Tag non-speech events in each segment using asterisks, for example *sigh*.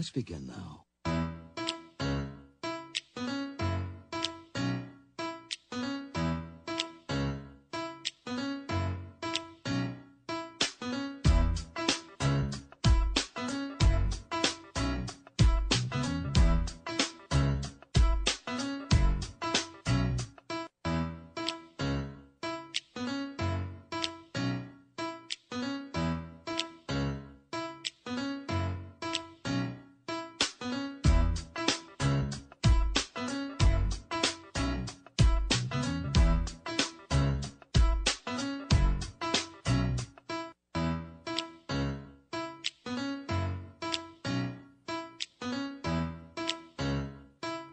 Let's begin now.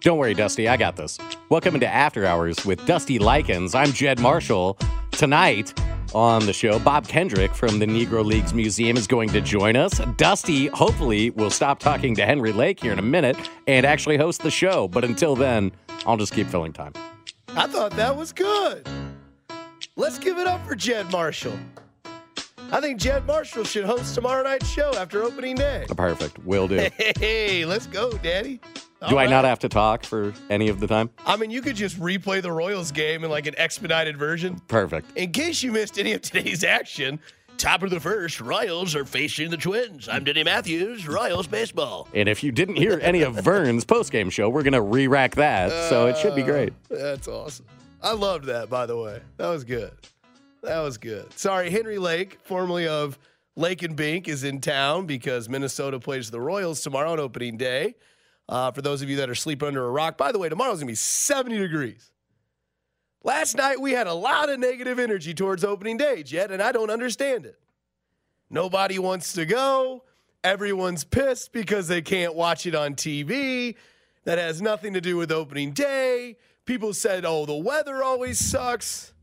Don't worry, Dusty, I got this. Welcome into After Hours with Dusty Likins. I'm Jed Marshall. Tonight on the show, Bob Kendrick from the Negro Leagues Museum is going to join us. Dusty, hopefully, will stop talking to Henry Lake here in a minute and actually host the show. But until then, I'll just keep filling time. I thought that was good. Let's give it up for Jed Marshall. I think Jed Marshall should host tomorrow night's show after opening day. Perfect. Will do. *laughs* Hey, let's go, Daddy. Do All I not uh, have to talk for any of the time? I mean, you could just replay the Royals game in like an expedited version. Perfect. In case you missed any of today's action, top of the first, Royals are facing the Twins. I'm Denny Matthews, Royals baseball. And if you didn't hear any of Vern's postgame show, we're going to re rack that. So it should be uh, great. That's awesome. I loved that, by the way. That was good. That was good. Sorry, Henry Lake, formerly of Lake and Bink, is in town because Minnesota plays the Royals tomorrow on opening day. Uh, for those of you that are sleeping under a rock, by the way, tomorrow's gonna be 70 degrees. Last night we had a lot of negative energy towards opening day, Jed, and I don't understand it. Nobody wants to go. Everyone's pissed because they can't watch it on TV. That has nothing to do with opening day. People said, oh, the weather always sucks.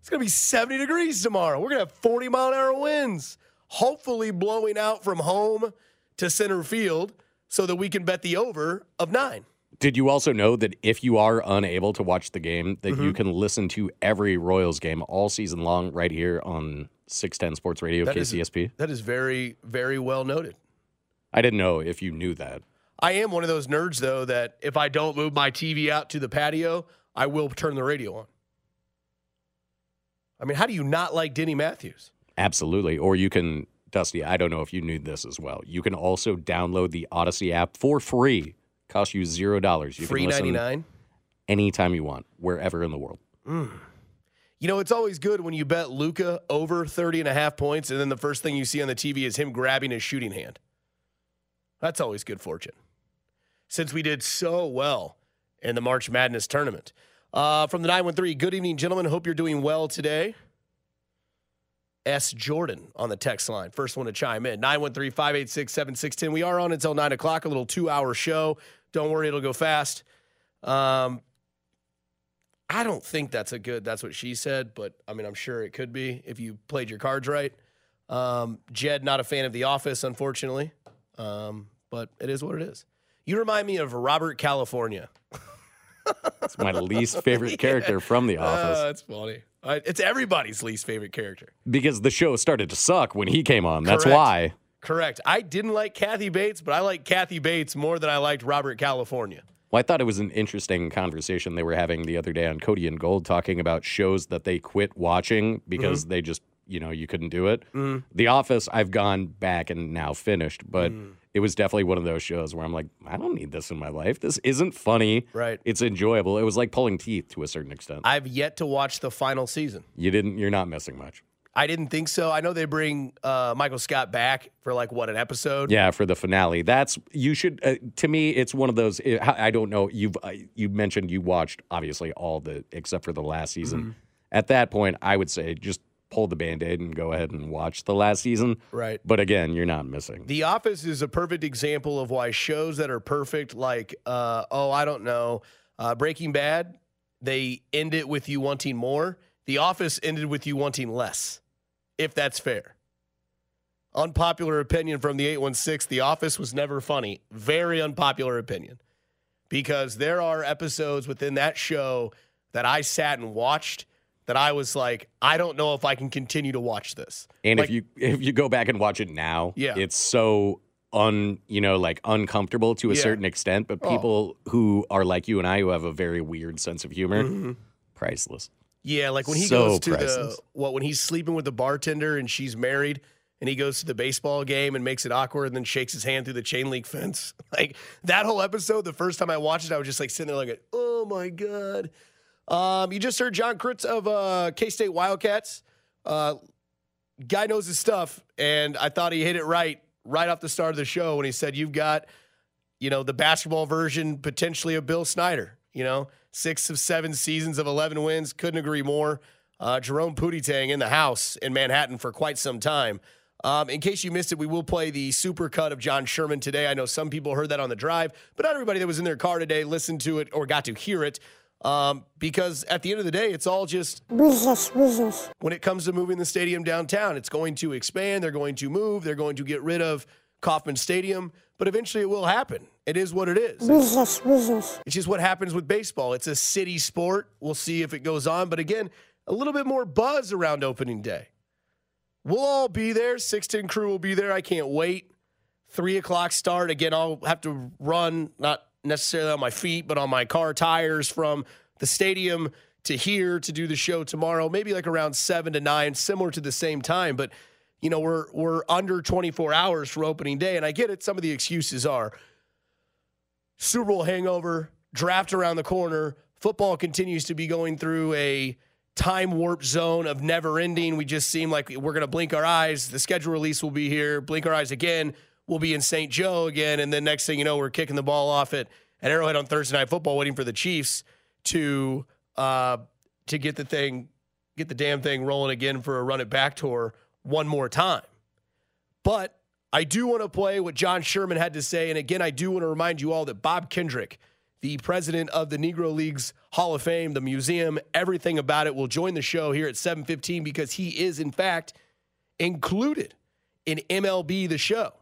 It's going to be 70 degrees tomorrow. We're going to have 40 mile an hour winds, hopefully blowing out from home to center field so that we can bet the over of nine. Did you also know that if you are unable to watch the game, that Mm-hmm. you can listen to every Royals game all season long right here on 610 Sports Radio, That is- KCSP? That is very, very well noted. I didn't know if you knew that. I am one of those nerds, though, that if I don't move my TV out to the patio, I will turn the radio on. I mean, how do you not like Denny Matthews? Absolutely. Or you can, Dusty, I don't know if you knew this as well. You can also download the Audacy app for free. Costs you zero dollars. You Free can listen 99. anytime you want, wherever in the world. You know, it's always good when you bet Luca over 30 and a half points, and then the first thing you see on the TV is him grabbing his shooting hand. That's always good fortune. Since we did so well in the March Madness tournament. Uh, from the 913, good evening, gentlemen. Hope you're doing well today. S. Jordan on the text line. First one to chime in 913 586 7610. We are on until 9 o'clock, a little two hour show. Don't worry, it'll go fast. Um, I don't think that's a good. That's what she said, but I mean, I'm sure it could be if you played your cards right. Um, Jed, not a fan of The Office, unfortunately, um, but it is what it is. You remind me of Robert California. *laughs* It's my *laughs* least favorite character from The Office Uh, that's funny. Uh, it's everybody's least favorite character. because the show started to suck when he came on. That's Correct. why. Correct. I didn't like Kathy Bates, but I like Kathy Bates more than I liked Robert California. Well, I thought it was an interesting conversation they were having the other day on Cody and Gold, talking about shows that they quit watching because they just, you know, you couldn't do it. The Office, I've gone back and now finished, but it was definitely one of those shows where I'm like, I don't need this in my life. This isn't funny. Right. It's enjoyable. It was like pulling teeth to a certain extent. I've yet to watch the final season. you didn't. You're not missing much. I didn't think so. I know they bring uh, Michael Scott back for like what an episode. Yeah, for the finale. That's you should. Uh, to me, it's one of those. I I don't know. You've uh, you mentioned you watched obviously all the except for the last season. Mm-hmm. At that point, I would say just pull the band aid and go ahead and watch the last season. Right. But again, you're not missing. The Office is a perfect example of why shows that are perfect, like uh, oh, I don't know, uh, Breaking Bad, they end it with you wanting more. The Office ended with you wanting less, if that's fair. Unpopular opinion from the 816 The Office was never funny. Very unpopular opinion. Because there are episodes within that show that I sat and watched that I was like, I don't know if I can continue to watch this. And Like- if you if you go back and watch it now, Yeah. it's so un you know like uncomfortable to a Yeah. certain extent, but Oh. people who are like you and I who have a very weird sense of humor, Mm-hmm. priceless. Yeah, like when he So goes to priceless. the what when he's sleeping with the bartender and she's married and he goes to the baseball game and makes it awkward and then shakes his hand through the chain link fence. *laughs* Like that whole episode, the first time I watched it, I was just like sitting there like, oh my God. Um, you just heard John Kritz of uh, K State Wildcats. Uh, guy knows his stuff, and I thought he hit it right right off the start of the show when he said, You've got, you know, the basketball version potentially of Bill Snyder. You know, six of seven seasons of 11 wins. Couldn't agree more. Uh, Jerome Pootie in the house in Manhattan for quite some time. Um, in case you missed it, we will play the super cut of John Sherman today. I know some people heard that on the drive, but not everybody that was in their car today listened to it or got to hear it. Um, because at the end of the day, it's all just business, business. when it comes to moving the stadium downtown. It's going to expand. They're going to move. They're going to get rid of Kauffman Stadium, but eventually it will happen. It is what it is. Business, business. It's just what happens with baseball. It's a city sport. We'll see if it goes on. But again, a little bit more buzz around opening day. We'll all be there. 610 crew will be there. I can't wait. Three o'clock start. Again, I'll have to run, not necessarily on my feet, but on my car tires from the stadium to here to do the show tomorrow. Maybe like around seven to nine, similar to the same time. But you know, we're we're under 24 hours for opening day. And I get it. Some of the excuses are Super Bowl hangover, draft around the corner. Football continues to be going through a time warp zone of never ending. We just seem like we're going to blink our eyes. The schedule release will be here. Blink our eyes again. We'll be in St. Joe again. And then next thing you know, we're kicking the ball off at, at Arrowhead on Thursday Night Football, waiting for the Chiefs to uh, to get the thing, get the damn thing rolling again for a run it back tour one more time. But I do want to play what John Sherman had to say. And again, I do want to remind you all that Bob Kendrick, the president of the Negro Leagues Hall of Fame, the museum, everything about it, will join the show here at 7:15 because he is, in fact, included in MLB the show.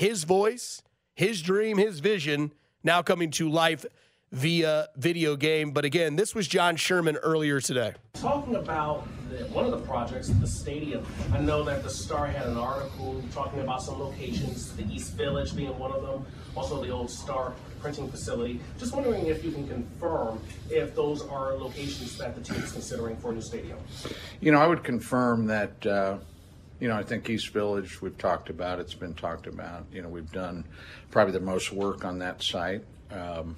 His voice, his dream, his vision now coming to life via video game. But again, this was John Sherman earlier today. Talking about the, one of the projects, the stadium, I know that the Star had an article talking about some locations, the East Village being one of them, also the old Star printing facility. Just wondering if you can confirm if those are locations that the team is considering for a new stadium. You know, I would confirm that, uh, you know, I think East Village, we've talked about, it's been talked about. You know, we've done probably the most work on that site. Um,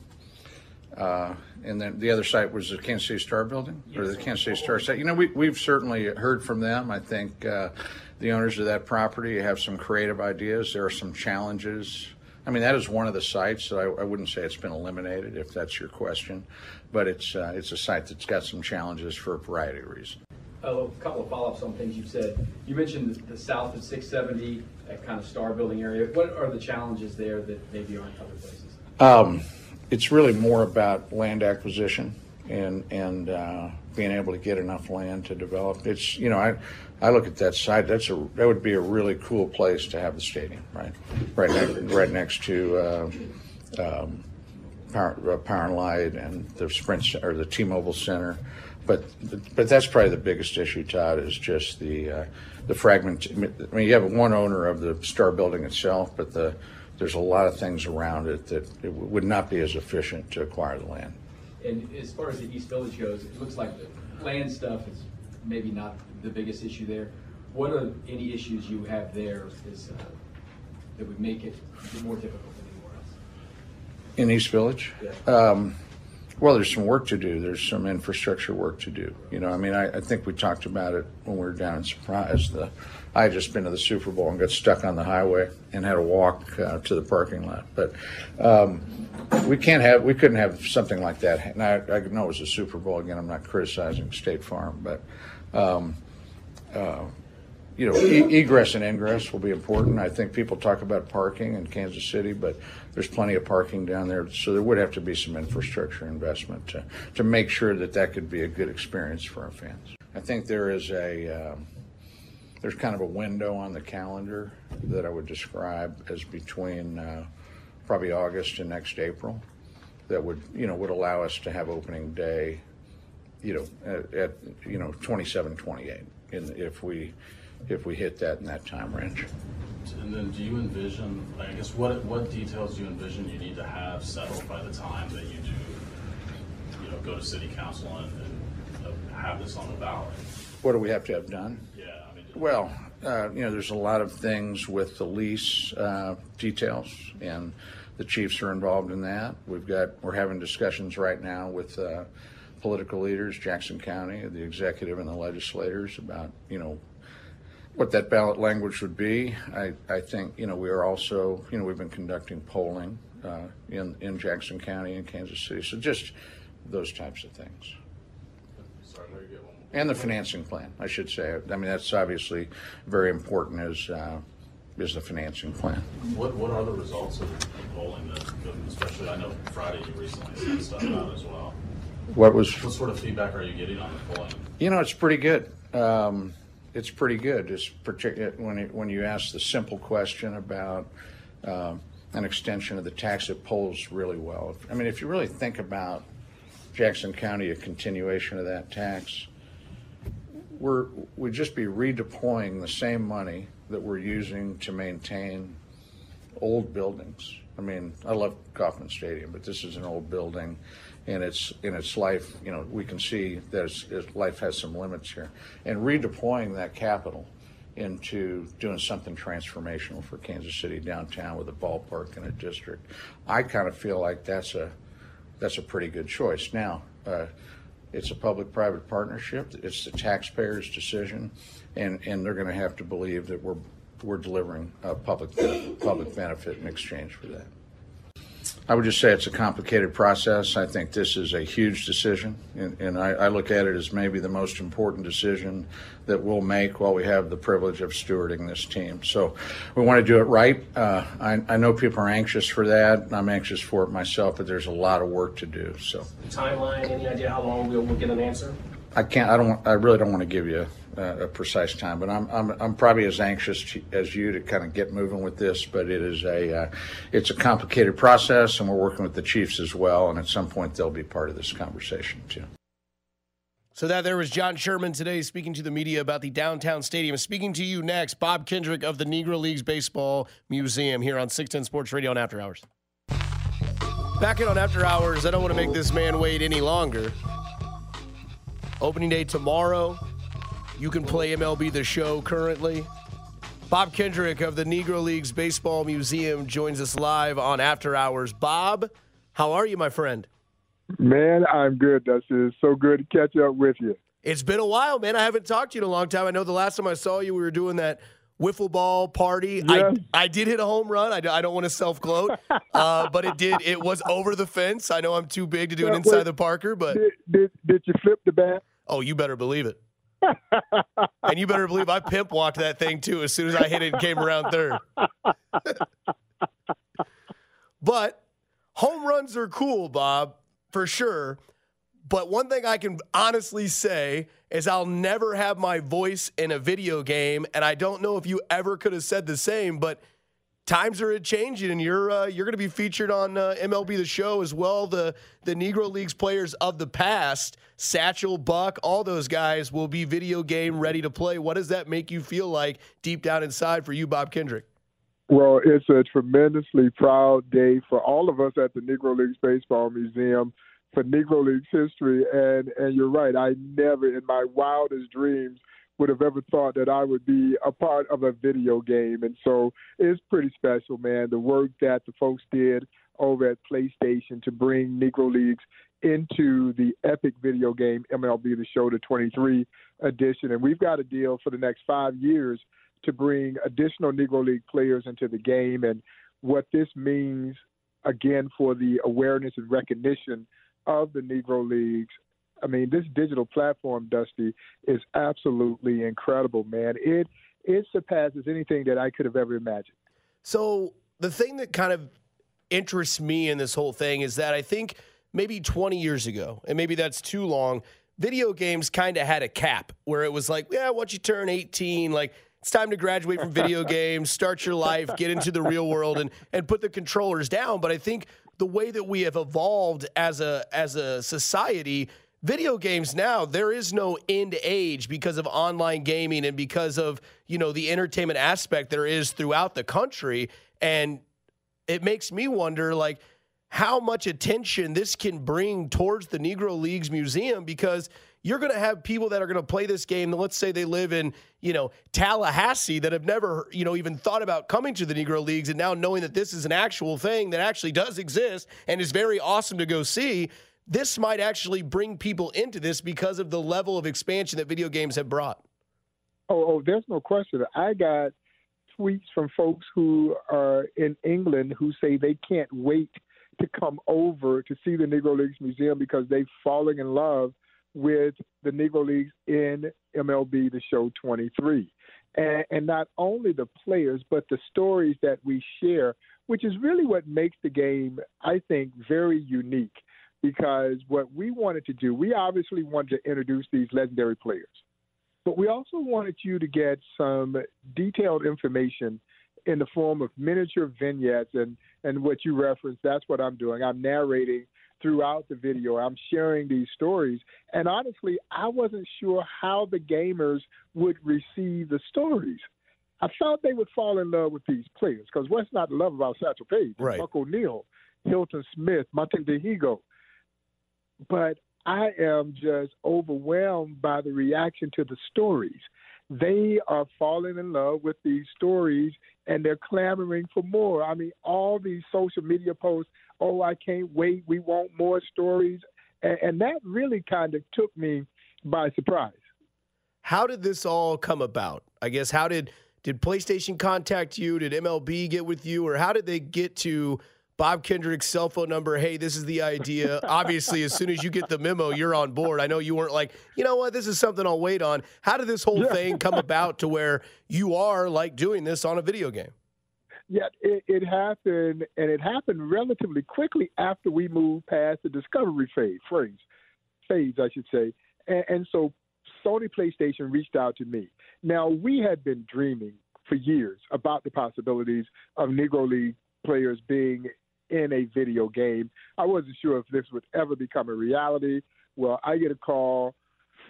uh, and then the other site was the Kansas City Star building, or the Kansas City Star site. You know, we, we've certainly heard from them. I think uh, the owners of that property have some creative ideas. There are some challenges. I mean, that is one of the sites that I, I wouldn't say it's been eliminated, if that's your question, but it's uh, it's a site that's got some challenges for a variety of reasons. A couple of follow-ups on things you've said. You mentioned the- south of 670, that kind of star building area. What are the challenges there that maybe aren't other places? Um, it's really more about land acquisition and and uh, being able to get enough land to develop. It's you know I I look at that site. That's a that would be a really cool place to have the stadium, right? Right next right next to. Uh, um, Power, uh, Power and Light and the Sprint or the T-Mobile Center, but but that's probably the biggest issue, Todd, is just the uh, the fragment. I mean, you have one owner of the Star Building itself, but the there's a lot of things around it that it would not be as efficient to acquire the land. And as far as the East Village goes, it looks like the land stuff is maybe not the biggest issue there. What are any issues you have there is, uh, that would make it more difficult than anywhere else? In East Village? Yeah. Um, well, there's some work to do. There's some infrastructure work to do. You know, I mean, I, I think we talked about it when we were down in Surprise. The, I had just been to the Super Bowl and got stuck on the highway and had to walk uh, to the parking lot. But um, we can't have, we couldn't have something like that. And I, I know it was a Super Bowl. Again, I'm not criticizing State Farm, but um, uh, you know, e- egress and ingress will be important. I think people talk about parking in Kansas City, but there's plenty of parking down there, so there would have to be some infrastructure investment to, to make sure that that could be a good experience for our fans. I think there is a, um, there's kind of a window on the calendar that I would describe as between uh, probably August and next April that would, you know, would allow us to have opening day you know, at, at you know, 27, 28. And if we if we hit that in that time range. And then do you envision, I guess, what, what details do you envision you need to have settled by the time that you do, you know, go to city council and, and have this on the ballot? What do we have to have done? Yeah, I mean, Well, uh, you know, there's a lot of things with the lease uh, details, and the chiefs are involved in that. We've got, we're having discussions right now with uh, political leaders, Jackson County, the executive and the legislators about, you know, what that ballot language would be. I, I think, you know, we are also, you know, we've been conducting polling uh, in, in Jackson County and Kansas City. So just those types of things. sorry, let me get one more. And the financing plan, I should say. I mean, that's obviously very important as, uh, is the financing plan. What, what are the results of the polling that, especially, I know Friday you recently sent stuff out as well. What was, What sort of feedback are you getting on the polling? you know, it's pretty good. Um, it's pretty good. It's particular when it, when you ask the simple question about um, an extension of the tax, it polls really well. I mean, if you really think about Jackson County, a continuation of that tax, we're we'd just be redeploying the same money that we're using to maintain old buildings. I mean, I love Kauffman Stadium, but this is an old building, and it's in its life. You know, we can see that life has some limits here, and redeploying that capital into doing something transformational for Kansas City downtown with a ballpark and a district. I kind of feel like that's a that's a pretty good choice. Now, uh, it's a public-private partnership. It's the taxpayers' decision, and, and they're going to have to believe that we're we're delivering a public public benefit in exchange for that. I would just say it's a complicated process. I think this is a huge decision, and, and I, I look at it as maybe the most important decision that we'll make while we have the privilege of stewarding this team. So we want to do it right. Uh, I, I know people are anxious for that, and I'm anxious for it myself, but there's a lot of work to do. So Timeline, any idea how long we'll, we'll get an answer? I can't. I don't. want- I really don't want to give you a, a precise time, but I'm, I'm I'm probably as anxious to, as you to kind of get moving with this. But it is a uh, it's a complicated process, and we're working with the chiefs as well. And at some point, they'll be part of this conversation too. So that there was John Sherman today speaking to the media about the downtown stadium. Speaking to you next, Bob Kendrick of the Negro Leagues Baseball Museum here on 610 Sports Radio on After Hours. Back in on After Hours, I don't want to make this man wait any longer. Opening day tomorrow. You can play MLB The Show currently. Bob Kendrick of the Negro Leagues Baseball Museum joins us live on After Hours. Bob, how are you, my friend? Man, I'm good. It's so good to catch up with you. It's been a while, man. I haven't talked to you in a long time. I know the last time I saw you, we were doing that wiffle ball party. Yes. I, I did hit a home run. I don't want to self gloat, uh, but it did. It was over the fence. I know I'm too big to do an inside the Parker, but Did, did, did you flip the bat? oh, you better believe it. And you better believe I pimp walked that thing too as soon as I hit it and came around third. *laughs* but home runs are cool, Bob, for sure. But one thing I can honestly say is I'll never have my voice in a video game, and I don't know if you ever could have said the same. But times are changing, and you're uh, you're going to be featured on uh, MLB The Show as well. The the Negro Leagues players of the past, Satchel, Buck, all those guys will be video game ready to play. What does that make you feel like deep down inside for you, Bob Kendrick? Well, it's a tremendously proud day for all of us at the Negro Leagues Baseball Museum for Negro Leagues history. And and you're right. I never, in my wildest dreams, would have ever thought that I would be a part of a video game. And so it's pretty special, man. The work that the folks did over at PlayStation to bring Negro Leagues into the epic video game MLB The Show, the 23 edition. And we've got a deal for the next five years to bring additional Negro League players into the game. And what this means, again, for the awareness and recognition of the Negro Leagues. I mean, this digital platform, Dusty, is absolutely incredible, man. It it surpasses anything that I could have ever imagined. So the thing that kind of interests me in this whole thing is that I think maybe 20 years ago, and maybe that's too long, video games kind of had a cap where it was like, yeah, once you turn 18, like it's time to graduate from video *laughs* games, start your life, get into the real world, and and put the controllers down. But I think the way that we have evolved as a as a society, video games now there is no end age because of online gaming and because of you know the entertainment aspect there is throughout the country. And it makes me wonder like how much attention this can bring towards the negro leagues museum because you're going to have people that are going to play this game. Let's say they live in you know tallahassee that have never you know even thought about coming to the negro leagues and now knowing that this is an actual thing that actually does exist and is very awesome to go see this might actually bring people into this because of the level of expansion that video games have brought. Oh, oh, there's no question. I got tweets from folks who are in England who say they can't wait to come over to see the Negro Leagues Museum because they've fallen in love with the Negro Leagues in MLB The Show 23. And, and not only the players, but the stories that we share, which is really what makes the game, I think, very unique because what we wanted to do, we obviously wanted to introduce these legendary players, but we also wanted you to get some detailed information in the form of miniature vignettes and, and what you referenced. That's what I'm doing. I'm narrating throughout the video. I'm sharing these stories. And honestly, I wasn't sure how the gamers would receive the stories. I thought they would fall in love with these players because what's not to love about Satchel Paige, right. Buck O'Neil, Hilton Smith, Martin Dihigo, but I am just overwhelmed by the reaction to the stories. They are falling in love with these stories and they're clamoring for more. I mean, all these social media posts, oh, I can't wait, we want more stories. And, and that really kind of took me by surprise. How did this all come about? I guess how did did PlayStation contact you? Did MLB get with you, or how did they get to Bob Kendrick's cell phone number. Hey, this is the idea. Obviously, as soon as you get the memo, you're on board. I know you weren't like, you know what, this is something I'll wait on. How did this whole yeah. thing come about to where you are like doing this on a video game? Yeah, it, it, happened, and it happened relatively quickly after we moved past the discovery phase, phase, phase I should say. And, and so Sony PlayStation reached out to me. Now, we had been dreaming for years about the possibilities of Negro League players being in a video game. I wasn't sure if this would ever become a reality. Well, I get a call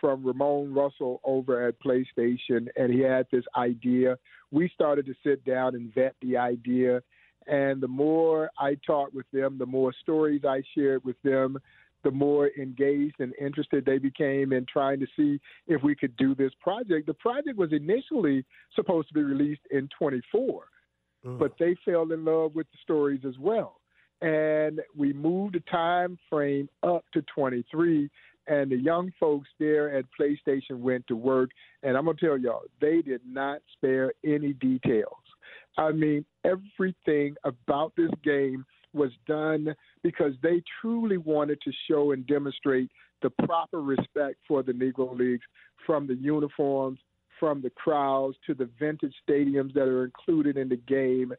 from Ramone Russell over at PlayStation, and he had this idea. We started to sit down and vet the idea. And the more I talked with them, the more stories I shared with them, the more engaged and interested they became in trying to see if we could do this project. The project was initially supposed to be released in 24, mm. but they fell in love with the stories as well and we moved the time frame up to 23 and the young folks there at PlayStation went to work and I'm going to tell y'all they did not spare any details. I mean everything about this game was done because they truly wanted to show and demonstrate the proper respect for the Negro Leagues from the uniforms, from the crowds to the vintage stadiums that are included in the game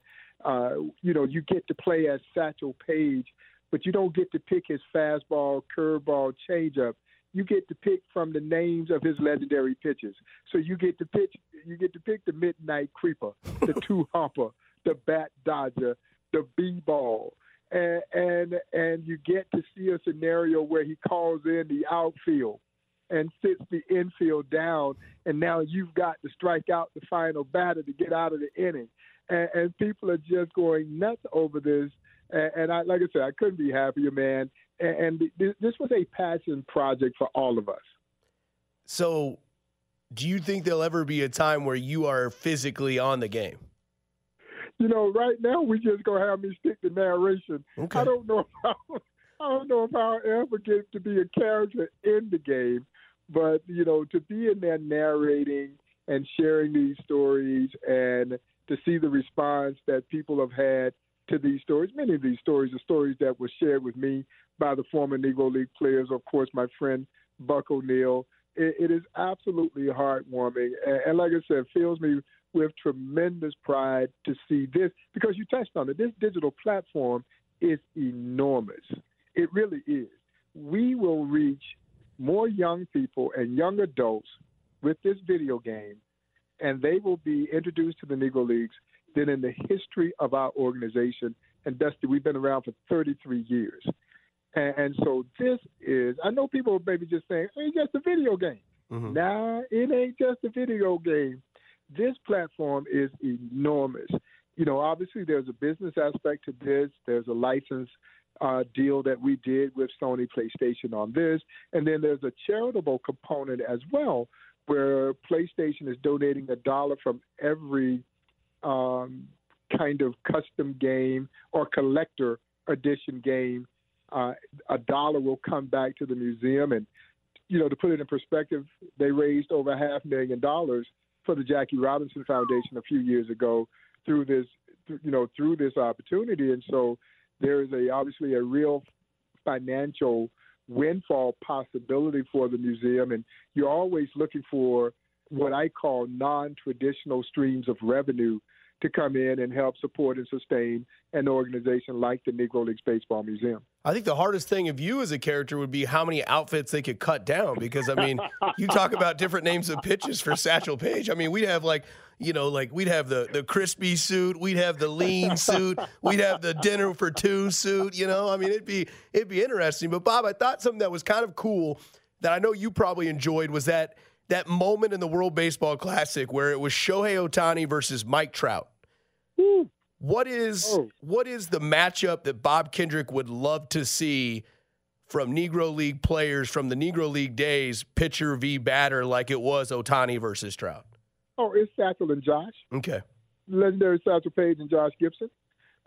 uh, you know, you get to play as Satchel Paige, but you don't get to pick his fastball, curveball, changeup. You get to pick from the names of his legendary pitches. So you get to pitch. You get to pick the midnight creeper, the *laughs* two humper, the bat dodger, the b ball, and, and and you get to see a scenario where he calls in the outfield and sits the infield down, and now you've got to strike out the final batter to get out of the inning and, and people are just going nuts over this. And, and I, like I said, I couldn't be happier, man. And, and this was a passion project for all of us. So, do you think there'll ever be a time where you are physically on the game? You know, right now we just gonna have me stick to narration. Okay. I don't know if I, *laughs* I don't know if I'll ever get to be a character in the game, but you know, to be in there narrating and sharing these stories and to see the response that people have had to these stories. Many of these stories are stories that were shared with me by the former Negro League players. Of course, my friend Buck O'Neil. it, it is absolutely heartwarming, and, and like I said, fills me with tremendous pride to see this because you touched on it. This digital platform is enormous. It really is. We will reach more young people and young adults with this video game and they will be introduced to the Negro Leagues than in the history of our organization. And Dusty, we've been around for 33 years. And, and so this is, I know people are maybe just saying, it's just a video game. Mhm. Nah, it ain't just a video game. This platform is enormous. You know, obviously there's a business aspect to this. There's a license uh, deal that we did with Sony PlayStation on this, and then there's a charitable component as well, where PlayStation is donating a dollar from every um, kind of custom game or collector edition game. Uh, a dollar will come back to the museum, and you know, to put it in perspective, they raised over half million dollars for the Jackie Robinson Foundation a few years ago through this, you know, through this opportunity, and so there is a obviously a real financial windfall possibility for the museum, and you're always looking for what I call non-traditional streams of revenue to come in and help support and sustain an organization like the Negro Leagues Baseball Museum. I think the hardest thing of you as a character would be how many outfits they could cut down because I mean, *laughs* you talk about different names of pitches for Satchel Paige. I mean, we'd have like, you know, like we'd have the the crispy suit, we'd have the lean suit, we'd have the dinner for two suit, you know? I mean, it'd be it'd be interesting. But Bob, I thought something that was kind of cool that I know you probably enjoyed was that that moment in the World Baseball Classic where it was Shohei Ohtani versus Mike Trout. What is Oh. what is the matchup that Bob Kendrick would love to see from Negro League players from the Negro League days, pitcher v batter, like it was Ohtani versus Trout? Oh, it's Satchel and Josh. Okay. legendary Satchel Paige and Josh Gibson.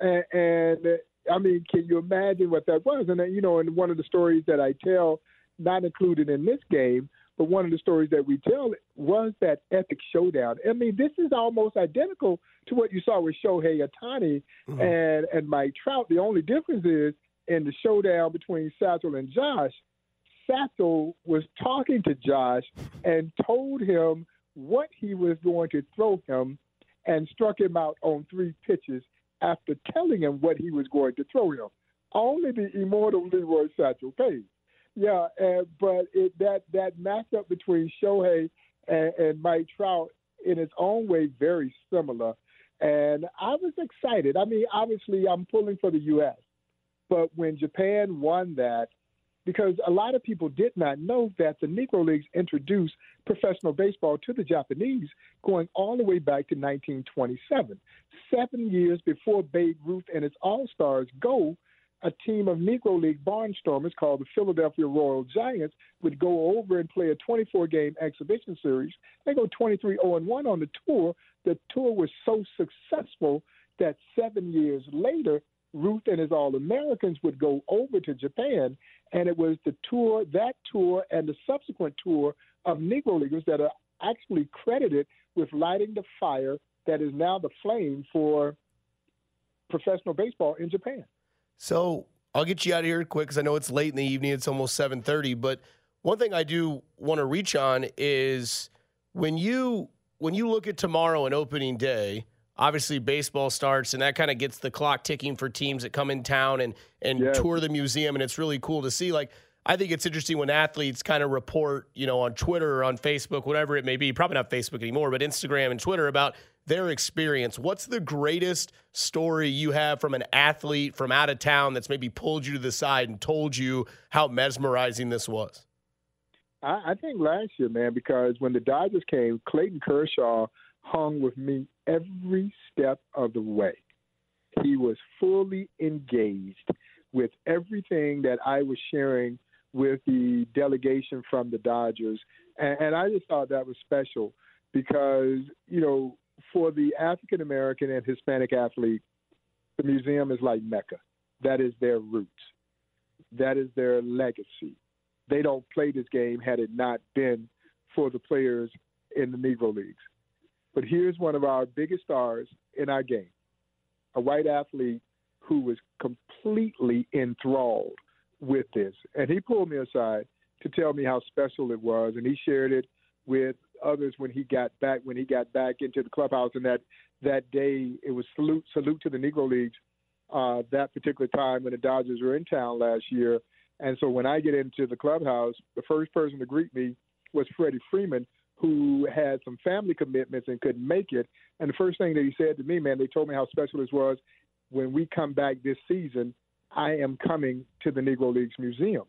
And, and uh, I mean, can you imagine what that was? And, uh, you know, in one of the stories that I tell, not included in this game, but one of the stories that we tell was that epic showdown. I mean, this is almost identical to what you saw with Shohei Ohtani mm-hmm. and, and Mike Trout. The only difference is in the showdown between Satchel and Josh, Satchel was talking to Josh and told him what he was going to throw him and struck him out on three pitches after telling him what he was going to throw him. Only the immortal Leroy Satchel Paige. Yeah, and, but it, that that matchup between Shohei and, and Mike Trout, in its own way, very similar. And I was excited. I mean, obviously, I'm pulling for the U.S., but when Japan won that, because a lot of people did not know that the Negro Leagues introduced professional baseball to the Japanese going all the way back to 1927. Seven years before Babe Ruth and his All Stars go, a team of Negro League barnstormers called the Philadelphia Royal Giants would go over and play a 24 game exhibition series. They go 23 0 1 on the tour. The tour was so successful that seven years later, Ruth and his All Americans would go over to Japan, and it was the tour, that tour, and the subsequent tour of Negro Leaguers that are actually credited with lighting the fire that is now the flame for professional baseball in Japan. So I'll get you out of here quick because I know it's late in the evening. It's almost seven thirty. But one thing I do want to reach on is when you when you look at tomorrow and opening day. Obviously, baseball starts, and that kind of gets the clock ticking for teams that come in town and and Yes. tour the museum, and it's really cool to see. Like, I think it's interesting when athletes kind of report, you know, on Twitter or on Facebook, whatever it may be. Probably not Facebook anymore, but Instagram and Twitter about their experience. What's the greatest story you have from an athlete from out of town that's maybe pulled you to the side and told you how mesmerizing this was? I, I think last year, man, because when the Dodgers came, Clayton Kershaw hung with me every step of the way. He was fully engaged with everything that I was sharing with the delegation from the Dodgers. And, and I just thought that was special because, you know, for the African American and Hispanic athlete, the museum is like Mecca. That is their roots, that is their legacy they don't play this game had it not been for the players in the Negro Leagues. But here's one of our biggest stars in our game, a white athlete who was completely enthralled with this. And he pulled me aside to tell me how special it was, and he shared it with others when he got back when he got back into the clubhouse and that that day it was salute salute to the Negro Leagues uh, that particular time when the Dodgers were in town last year and so when I get into the clubhouse, the first person to greet me was Freddie Freeman, who had some family commitments and couldn't make it. And the first thing that he said to me, man, they told me how special this was. When we come back this season, I am coming to the Negro Leagues Museum.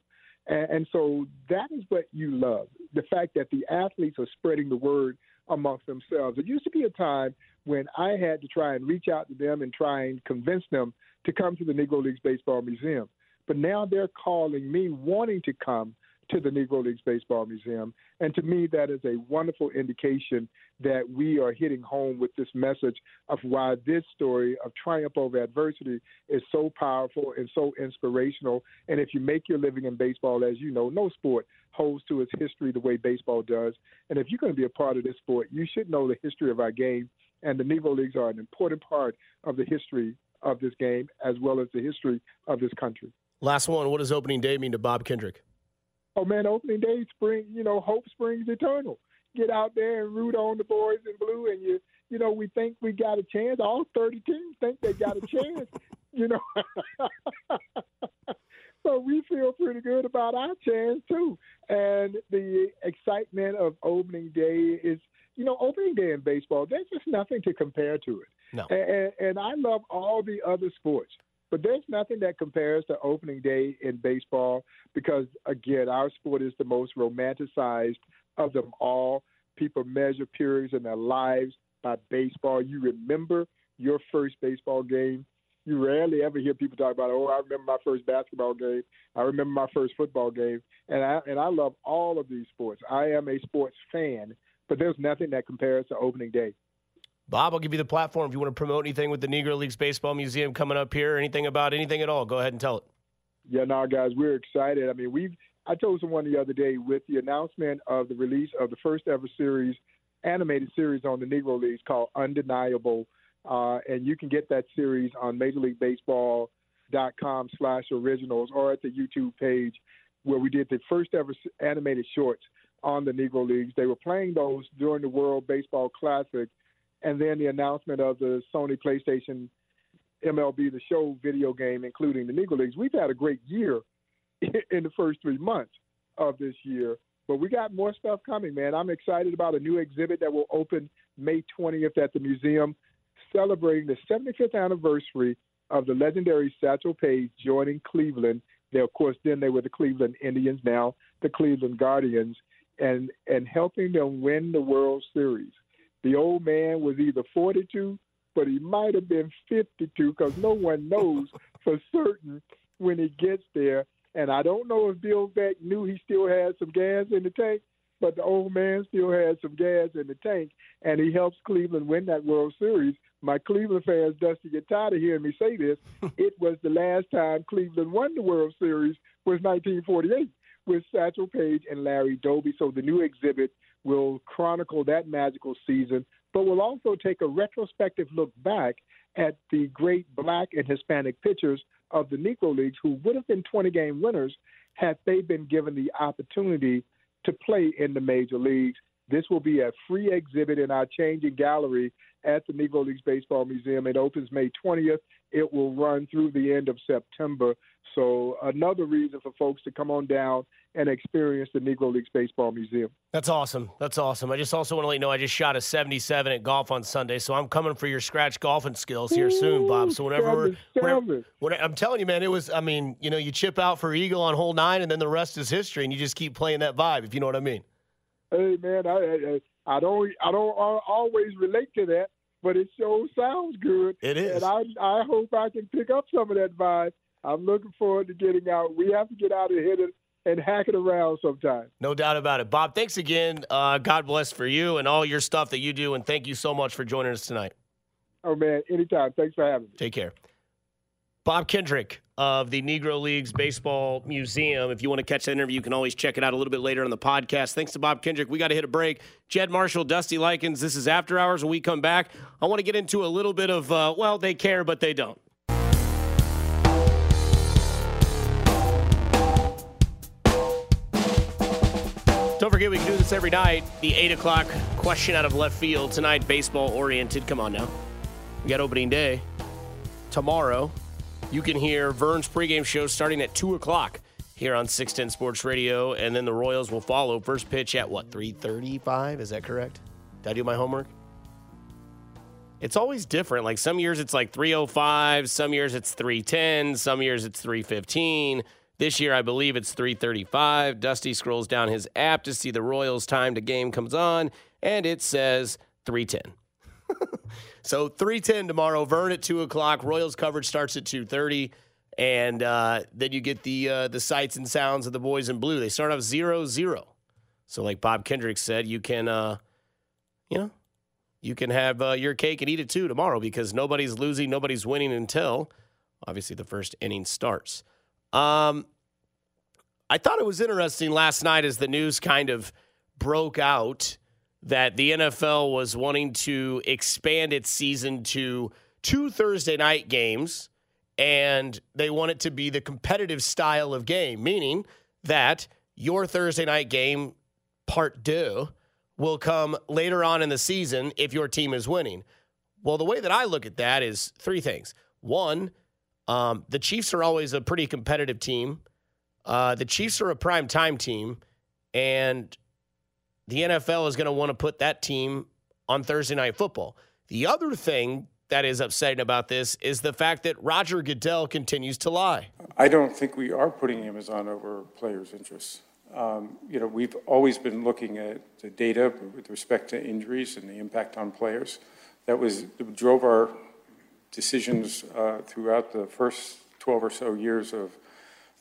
And, and so that is what you love the fact that the athletes are spreading the word amongst themselves. It used to be a time when I had to try and reach out to them and try and convince them to come to the Negro Leagues Baseball Museum. But now they're calling me, wanting to come to the Negro Leagues Baseball Museum. And to me, that is a wonderful indication that we are hitting home with this message of why this story of triumph over adversity is so powerful and so inspirational. And if you make your living in baseball, as you know, no sport holds to its history the way baseball does. And if you're going to be a part of this sport, you should know the history of our game. And the Negro Leagues are an important part of the history of this game as well as the history of this country. Last one. What does opening day mean to Bob Kendrick? Oh man, opening day spring, you know, hope springs eternal. Get out there and root on the boys in blue, and you, you know, we think we got a chance. All thirty teams think they got a chance, *laughs* you know. *laughs* so we feel pretty good about our chance too. And the excitement of opening day is, you know, opening day in baseball. There's just nothing to compare to it. No. And, and I love all the other sports. But there's nothing that compares to opening day in baseball because, again, our sport is the most romanticized of them all. People measure periods in their lives by baseball. You remember your first baseball game. You rarely ever hear people talk about, oh, I remember my first basketball game. I remember my first football game. And I, and I love all of these sports. I am a sports fan, but there's nothing that compares to opening day. Bob, I'll give you the platform if you want to promote anything with the Negro Leagues Baseball Museum coming up here, anything about anything at all. Go ahead and tell it. Yeah, no, guys, we're excited. I mean, we've I told someone the other day with the announcement of the release of the first ever series, animated series on the Negro Leagues called Undeniable, uh, and you can get that series on Major League Baseball.com slash originals or at the YouTube page where we did the first ever animated shorts on the Negro Leagues. They were playing those during the World Baseball Classic and then the announcement of the Sony PlayStation MLB The Show video game, including the Negro Leagues. We've had a great year *laughs* in the first three months of this year, but we got more stuff coming, man. I'm excited about a new exhibit that will open May 20th at the museum, celebrating the 75th anniversary of the legendary Satchel Paige joining Cleveland. They, of course, then they were the Cleveland Indians, now the Cleveland Guardians, and and helping them win the World Series. The old man was either 42, but he might have been 52 because no one knows *laughs* for certain when he gets there. And I don't know if Bill Veeck knew he still had some gas in the tank, but the old man still had some gas in the tank, and he helps Cleveland win that World Series. My Cleveland fans, Dusty, get tired of hearing me say this. *laughs* it was the last time Cleveland won the World Series was 1948 with Satchel Paige and Larry Doby. So the new exhibit will chronicle that magical season, but will also take a retrospective look back at the great black and Hispanic pitchers of the Negro Leagues who would have been 20 game winners had they been given the opportunity to play in the major leagues. This will be a free exhibit in our changing gallery at the Negro Leagues Baseball Museum. It opens May 20th. It will run through the end of September. So, another reason for folks to come on down and experience the Negro Leagues Baseball Museum. That's awesome. That's awesome. I just also want to let you know I just shot a 77 at golf on Sunday, so I'm coming for your scratch golfing skills here Ooh, soon, Bob. So whenever we're, whenever, whenever, I'm telling you, man, it was. I mean, you know, you chip out for eagle on hole nine, and then the rest is history, and you just keep playing that vibe, if you know what I mean. Hey, man, I I, I don't I don't always relate to that, but it sure sounds good. It is, and I I hope I can pick up some of that vibe. I'm looking forward to getting out. We have to get out and hit it and hack it around sometime. No doubt about it. Bob, thanks again. Uh, God bless for you and all your stuff that you do. And thank you so much for joining us tonight. Oh, man. Anytime. Thanks for having me. Take care. Bob Kendrick of the Negro Leagues Baseball Museum. If you want to catch that interview, you can always check it out a little bit later on the podcast. Thanks to Bob Kendrick. We got to hit a break. Jed Marshall, Dusty Likins, this is After Hours. When we come back, I want to get into a little bit of, uh, well, they care, but they don't. Don't forget, we can do this every night. The 8 o'clock question out of left field. Tonight, baseball oriented. Come on now. We got opening day. Tomorrow, you can hear Vern's pregame show starting at 2 o'clock here on 610 Sports Radio. And then the Royals will follow. First pitch at what, 335? Is that correct? Did I do my homework? It's always different. Like some years it's like 305, some years it's 310, some years it's 315. This year I believe it's 335. Dusty scrolls down his app to see the Royals time to game comes on, and it says 310. *laughs* so 310 tomorrow, Vern at 2 o'clock. Royals coverage starts at 230. And uh, then you get the uh, the sights and sounds of the boys in blue. They start off 0 0. So, like Bob Kendrick said, you can, uh, you know, you can have uh, your cake and eat it too tomorrow because nobody's losing, nobody's winning until obviously the first inning starts. Um, I thought it was interesting last night as the news kind of broke out that the NFL was wanting to expand its season to two Thursday night games and they want it to be the competitive style of game, meaning that your Thursday night game, part deux, will come later on in the season if your team is winning. Well, the way that I look at that is three things. One, um, the Chiefs are always a pretty competitive team. Uh, the Chiefs are a prime time team, and the NFL is going to want to put that team on Thursday night football. The other thing that is upsetting about this is the fact that Roger Goodell continues to lie. I don't think we are putting Amazon over players' interests. Um, you know, we've always been looking at the data with respect to injuries and the impact on players. That was drove our decisions uh, throughout the first 12 or so years of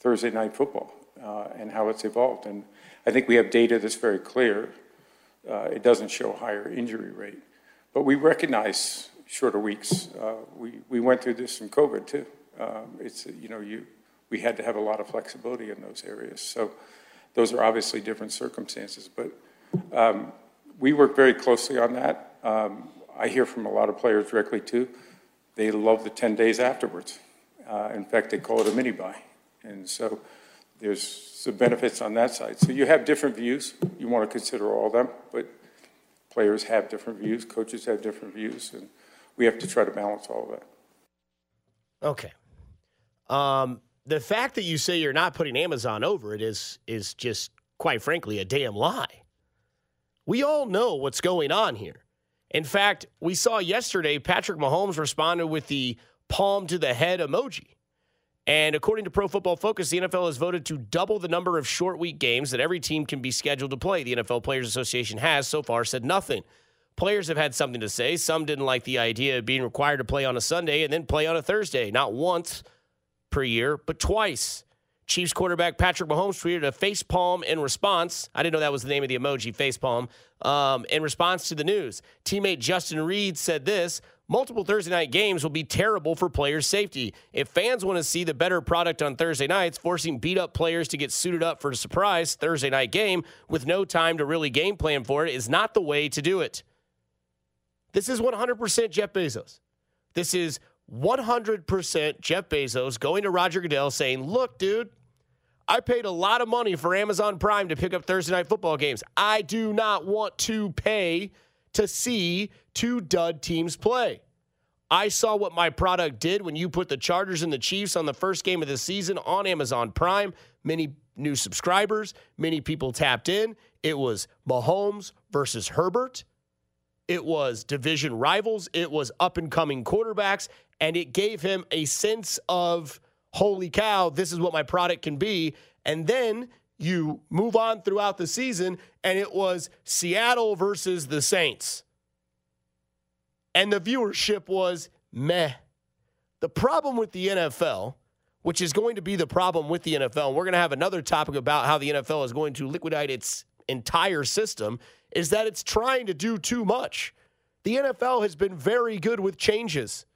Thursday night football uh, and how it's evolved. And I think we have data that's very clear. Uh, it doesn't show a higher injury rate, but we recognize shorter weeks. Uh, we, we went through this in COVID too. Um, it's, you know, you, we had to have a lot of flexibility in those areas. So those are obviously different circumstances, but um, we work very closely on that. Um, I hear from a lot of players directly too. They love the 10 days afterwards. Uh, in fact, they call it a mini bye. And so there's some benefits on that side. So you have different views. You want to consider all of them, but players have different views, coaches have different views, and we have to try to balance all of that. Okay. Um, the fact that you say you're not putting Amazon over it is is just quite frankly a damn lie. We all know what's going on here. In fact, we saw yesterday Patrick Mahomes responded with the palm to the head emoji. And according to Pro Football Focus, the NFL has voted to double the number of short week games that every team can be scheduled to play. The NFL Players Association has so far said nothing. Players have had something to say. Some didn't like the idea of being required to play on a Sunday and then play on a Thursday, not once per year, but twice. Chiefs quarterback Patrick Mahomes tweeted a face palm in response. I didn't know that was the name of the emoji, face palm, um, in response to the news. Teammate Justin Reid said this multiple Thursday night games will be terrible for players' safety. If fans want to see the better product on Thursday nights, forcing beat up players to get suited up for a surprise Thursday night game with no time to really game plan for it is not the way to do it. This is 100% Jeff Bezos. This is 100% Jeff Bezos going to Roger Goodell saying, Look, dude, I paid a lot of money for Amazon Prime to pick up Thursday night football games. I do not want to pay to see two dud teams play. I saw what my product did when you put the Chargers and the Chiefs on the first game of the season on Amazon Prime. Many new subscribers, many people tapped in. It was Mahomes versus Herbert. It was division rivals. It was up and coming quarterbacks. And it gave him a sense of, holy cow, this is what my product can be. And then you move on throughout the season, and it was Seattle versus the Saints. And the viewership was meh. The problem with the NFL, which is going to be the problem with the NFL, and we're going to have another topic about how the NFL is going to liquidate its entire system, is that it's trying to do too much. The NFL has been very good with changes.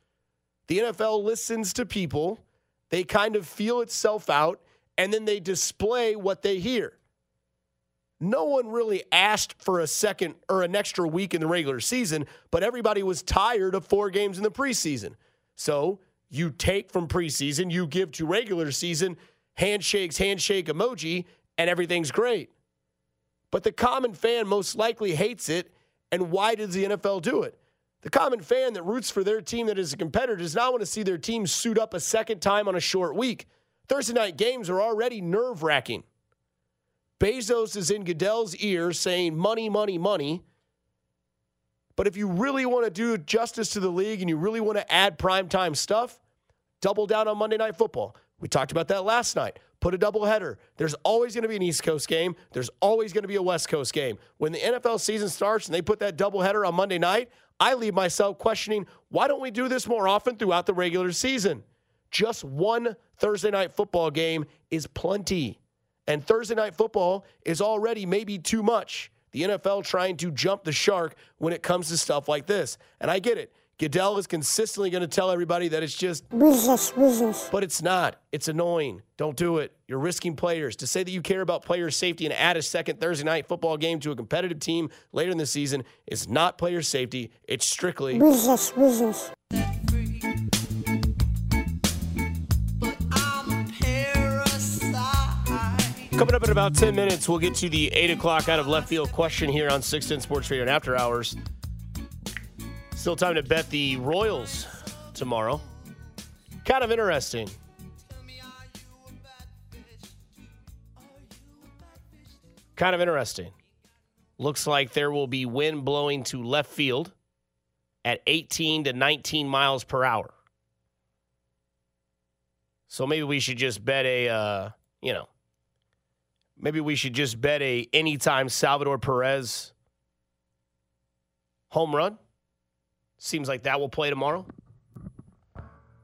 The NFL listens to people, they kind of feel itself out, and then they display what they hear. No one really asked for a second or an extra week in the regular season, but everybody was tired of four games in the preseason. So you take from preseason, you give to regular season, handshakes, handshake emoji, and everything's great. But the common fan most likely hates it. And why does the NFL do it? The common fan that roots for their team that is a competitor does not want to see their team suit up a second time on a short week. Thursday night games are already nerve wracking. Bezos is in Goodell's ear saying money, money, money. But if you really want to do justice to the league and you really want to add primetime stuff, double down on Monday Night Football. We talked about that last night. Put a doubleheader. There's always going to be an East Coast game. There's always going to be a West Coast game. When the NFL season starts and they put that doubleheader on Monday night, I leave myself questioning why don't we do this more often throughout the regular season? Just one Thursday night football game is plenty. And Thursday night football is already maybe too much. The NFL trying to jump the shark when it comes to stuff like this. And I get it. Goodell is consistently going to tell everybody that it's just business, business. but it's not. It's annoying. Don't do it. You're risking players. To say that you care about player safety and add a second Thursday night football game to a competitive team later in the season is not player safety. It's strictly Business, business. Coming up in about 10 minutes, we'll get to the 8 o'clock out of left field question here on 610 Sports Radio and After Hours. Still time to bet the Royals tomorrow. Kind of interesting. Kind of interesting. Looks like there will be wind blowing to left field at 18 to 19 miles per hour. So maybe we should just bet a, uh, you know, maybe we should just bet a anytime Salvador Perez home run. Seems like that will play tomorrow.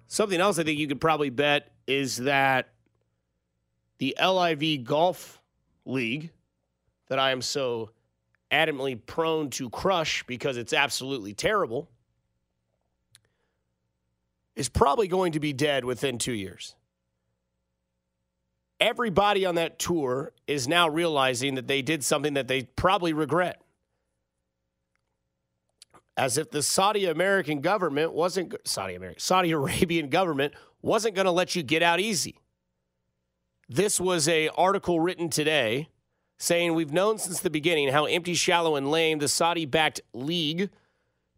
Something else I think you could probably bet is that the LIV Golf League that I am so adamantly prone to crush because it's absolutely terrible is probably going to be dead within two years. Everybody on that tour is now realizing that they did something that they probably regret as if the Saudi American government wasn't Saudi American Saudi *laughs* Arabian government wasn't going to let you get out easy. This was a article written today saying we've known since the beginning how empty, shallow, and lame the Saudi-backed league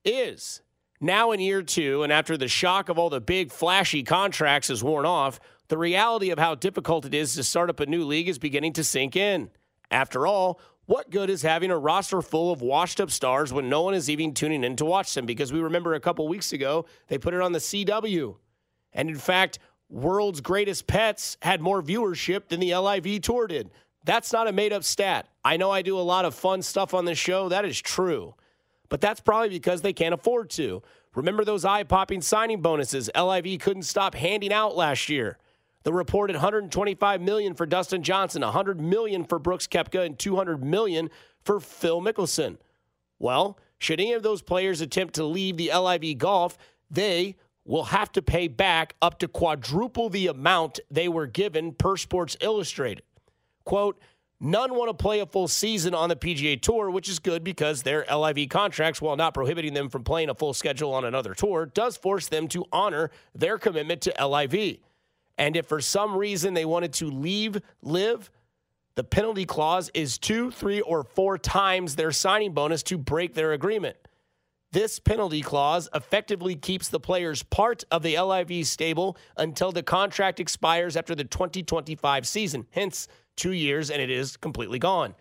is. Now in year two, and after the shock of all the big flashy contracts has worn off, the reality of how difficult it is to start up a new league is beginning to sink in. After all, what good is having a roster full of washed up stars when no one is even tuning in to watch them? Because we remember a couple weeks ago, they put it on the CW. And in fact, World's Greatest Pets had more viewership than the LIV Tour did. That's not a made up stat. I know I do a lot of fun stuff on this show. That is true. But that's probably because they can't afford to. Remember those eye popping signing bonuses LIV couldn't stop handing out last year? The reported 125 million for Dustin Johnson, 100 million for Brooks Koepka, and 200 million for Phil Mickelson. Well, should any of those players attempt to leave the LIV golf, they will have to pay back up to quadruple the amount they were given per Sports Illustrated. Quote, None want to play a full season on the PGA Tour, which is good because their LIV contracts, while not prohibiting them from playing a full schedule on another tour, does force them to honor their commitment to LIV. And if for some reason they wanted to leave LIV, the penalty clause is two, three, or four times their signing bonus to break their agreement. This penalty clause effectively keeps the players part of the LIV stable until the contract expires after the 2025 season, hence two years, and it is completely gone.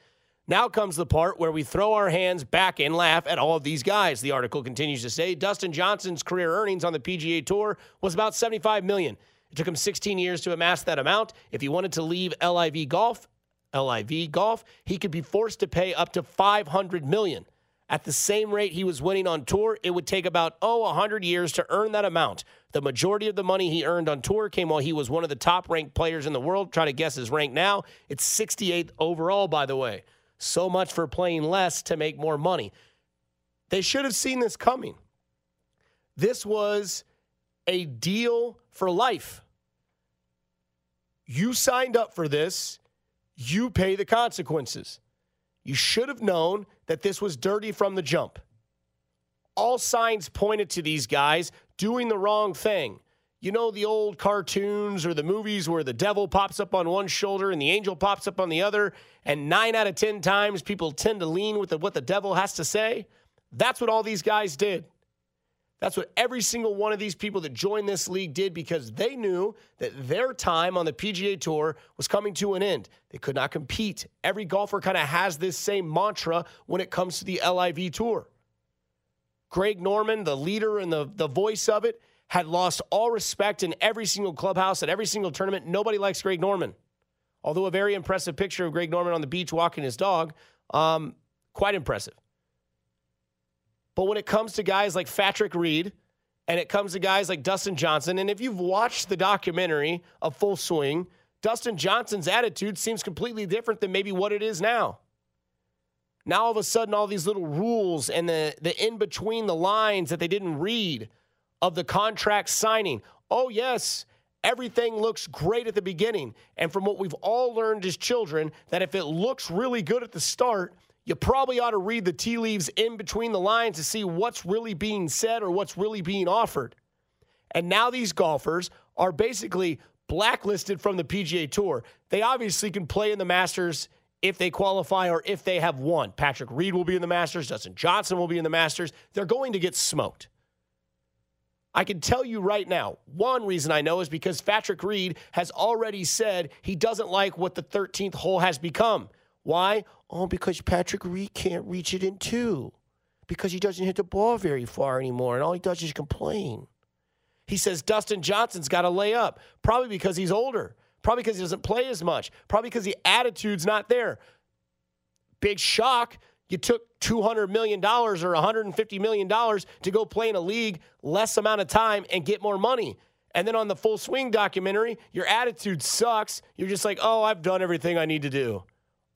Now comes the part where we throw our hands back and laugh at all of these guys. The article continues to say Dustin Johnson's career earnings on the PGA Tour was about 75 million. It took him 16 years to amass that amount. If he wanted to leave LIV Golf, LIV Golf, he could be forced to pay up to 500 million. At the same rate he was winning on tour, it would take about, oh, 100 years to earn that amount. The majority of the money he earned on tour came while he was one of the top ranked players in the world. Try to guess his rank now. It's 68th overall, by the way. So much for playing less to make more money. They should have seen this coming. This was a deal for life. You signed up for this, you pay the consequences. You should have known that this was dirty from the jump. All signs pointed to these guys doing the wrong thing. You know, the old cartoons or the movies where the devil pops up on one shoulder and the angel pops up on the other, and nine out of 10 times people tend to lean with the, what the devil has to say? That's what all these guys did. That's what every single one of these people that joined this league did because they knew that their time on the PGA Tour was coming to an end. They could not compete. Every golfer kind of has this same mantra when it comes to the LIV Tour. Greg Norman, the leader and the, the voice of it, had lost all respect in every single clubhouse at every single tournament. Nobody likes Greg Norman. Although a very impressive picture of Greg Norman on the beach walking his dog, um, quite impressive. But when it comes to guys like Patrick Reed, and it comes to guys like Dustin Johnson, and if you've watched the documentary of Full Swing, Dustin Johnson's attitude seems completely different than maybe what it is now. Now all of a sudden, all these little rules and the, the in between the lines that they didn't read of the contract signing. Oh, yes, everything looks great at the beginning. And from what we've all learned as children, that if it looks really good at the start, you probably ought to read the tea leaves in between the lines to see what's really being said or what's really being offered. And now these golfers are basically blacklisted from the PGA Tour. They obviously can play in the Masters if they qualify or if they have won. Patrick Reed will be in the Masters, Dustin Johnson will be in the Masters. They're going to get smoked. I can tell you right now, one reason I know is because Patrick Reed has already said he doesn't like what the 13th hole has become. Why? Oh, because Patrick Reed can't reach it in two. Because he doesn't hit the ball very far anymore, and all he does is complain. He says Dustin Johnson's got to lay up, probably because he's older, probably because he doesn't play as much, probably because the attitude's not there. Big shock. You took $200 million or $150 million to go play in a league less amount of time and get more money. And then on the full swing documentary, your attitude sucks. You're just like, oh, I've done everything I need to do.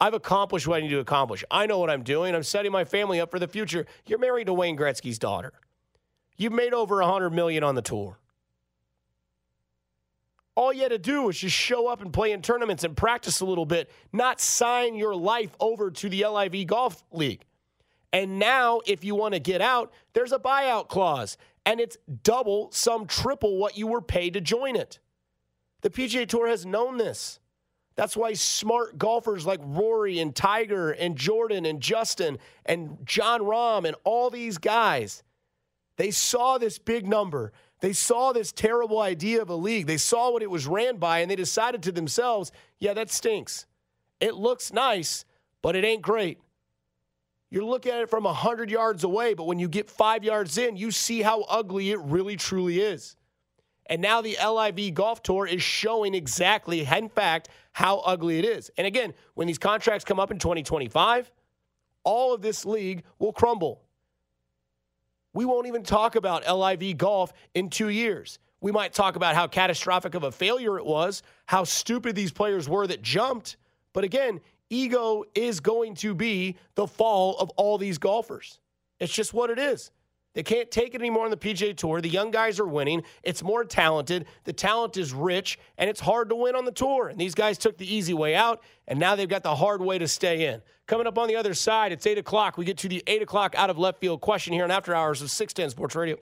I've accomplished what I need to accomplish. I know what I'm doing. I'm setting my family up for the future. You're married to Wayne Gretzky's daughter. You've made over 100 million on the tour. All you had to do was just show up and play in tournaments and practice a little bit, not sign your life over to the LIV Golf League. And now, if you want to get out, there's a buyout clause, and it's double, some triple what you were paid to join it. The PGA Tour has known this. That's why smart golfers like Rory and Tiger and Jordan and Justin and Jon Rahm and all these guys, they saw this big number they saw this terrible idea of a league. They saw what it was ran by, and they decided to themselves, yeah, that stinks. It looks nice, but it ain't great. You're looking at it from 100 yards away, but when you get five yards in, you see how ugly it really, truly is. And now the LIV Golf Tour is showing exactly, in fact, how ugly it is. And again, when these contracts come up in 2025, all of this league will crumble. We won't even talk about LIV golf in two years. We might talk about how catastrophic of a failure it was, how stupid these players were that jumped. But again, ego is going to be the fall of all these golfers. It's just what it is. They can't take it anymore on the PGA Tour. The young guys are winning. It's more talented. The talent is rich, and it's hard to win on the tour. And these guys took the easy way out, and now they've got the hard way to stay in. Coming up on the other side, it's 8 o'clock. We get to the 8 o'clock out of left field question here on After Hours of 610 Sports Radio.